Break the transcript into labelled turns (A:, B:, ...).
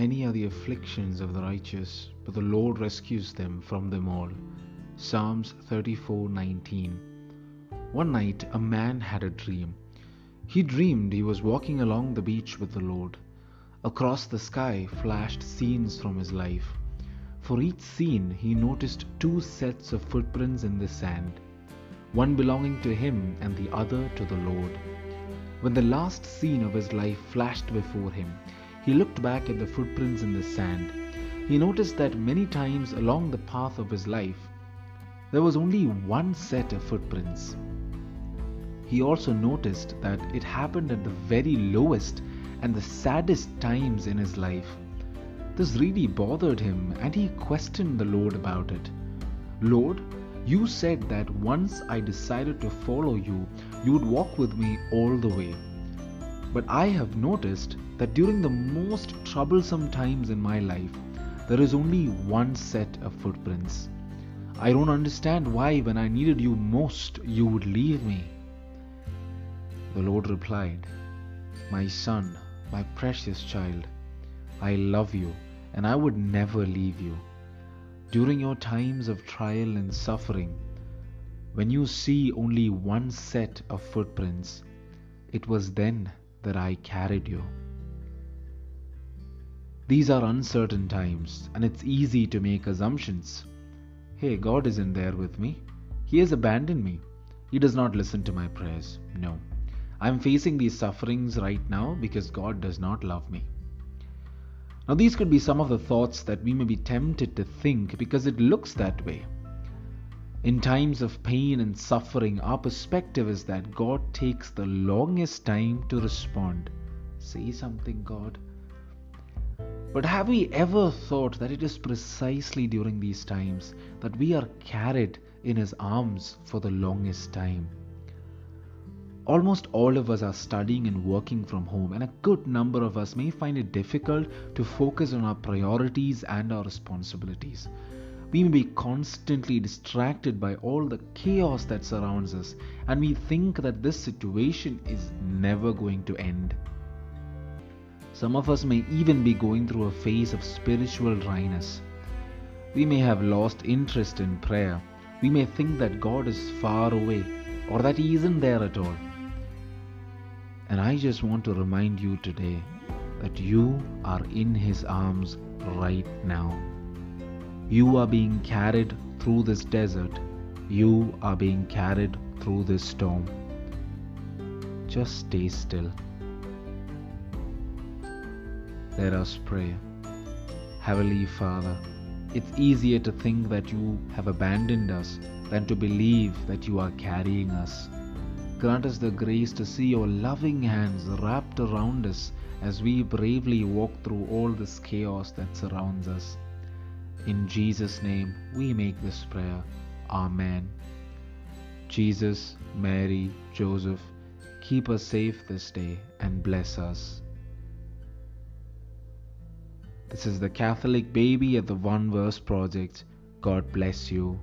A: Many are the afflictions of the righteous, but the Lord rescues them from them all. Psalms 34:19. One night a man had a dream. He dreamed he was walking along the beach with the Lord. Across the sky flashed scenes from his life. For each scene, he noticed two sets of footprints in the sand, one belonging to him and the other to the Lord. When the last scene of his life flashed before him, he looked back at the footprints in the sand. He noticed that many times along the path of his life, there was only one set of footprints. He also noticed that it happened at the very lowest and the saddest times in his life. This really bothered him and he questioned the Lord about it. Lord, you said that once I decided to follow you, you would walk with me all the way. But I have noticed that during the most troublesome times in my life, there is only one set of footprints. I don't understand why, when I needed you most, you would leave me. The Lord replied, My son, my precious child, I love you and I would never leave you. During your times of trial and suffering, when you see only one set of footprints, it was then that I carried you. These are uncertain times, and it's easy to make assumptions. Hey, God isn't there with me. He has abandoned me. He does not listen to my prayers. No. I'm facing these sufferings right now because God does not love me. Now, these could be some of the thoughts that we may be tempted to think because it looks that way. In times of pain and suffering, our perspective is that God takes the longest time to respond. Say something, God. But have we ever thought that it is precisely during these times that we are carried in His arms for the longest time? Almost all of us are studying and working from home, and a good number of us may find it difficult to focus on our priorities and our responsibilities. We may be constantly distracted by all the chaos that surrounds us, and we think that this situation is never going to end. Some of us may even be going through a phase of spiritual dryness. We may have lost interest in prayer. We may think that God is far away or that He isn't there at all. And I just want to remind you today that you are in His arms right now. You are being carried through this desert. You are being carried through this storm. Just stay still. Let us pray. Heavenly Father, it's easier to think that you have abandoned us than to believe that you are carrying us. Grant us the grace to see your loving hands wrapped around us as we bravely walk through all this chaos that surrounds us. In Jesus' name, we make this prayer. Amen. Jesus, Mary, Joseph, keep us safe this day and bless us. This is the Catholic Baby at the One Verse Project. God bless you.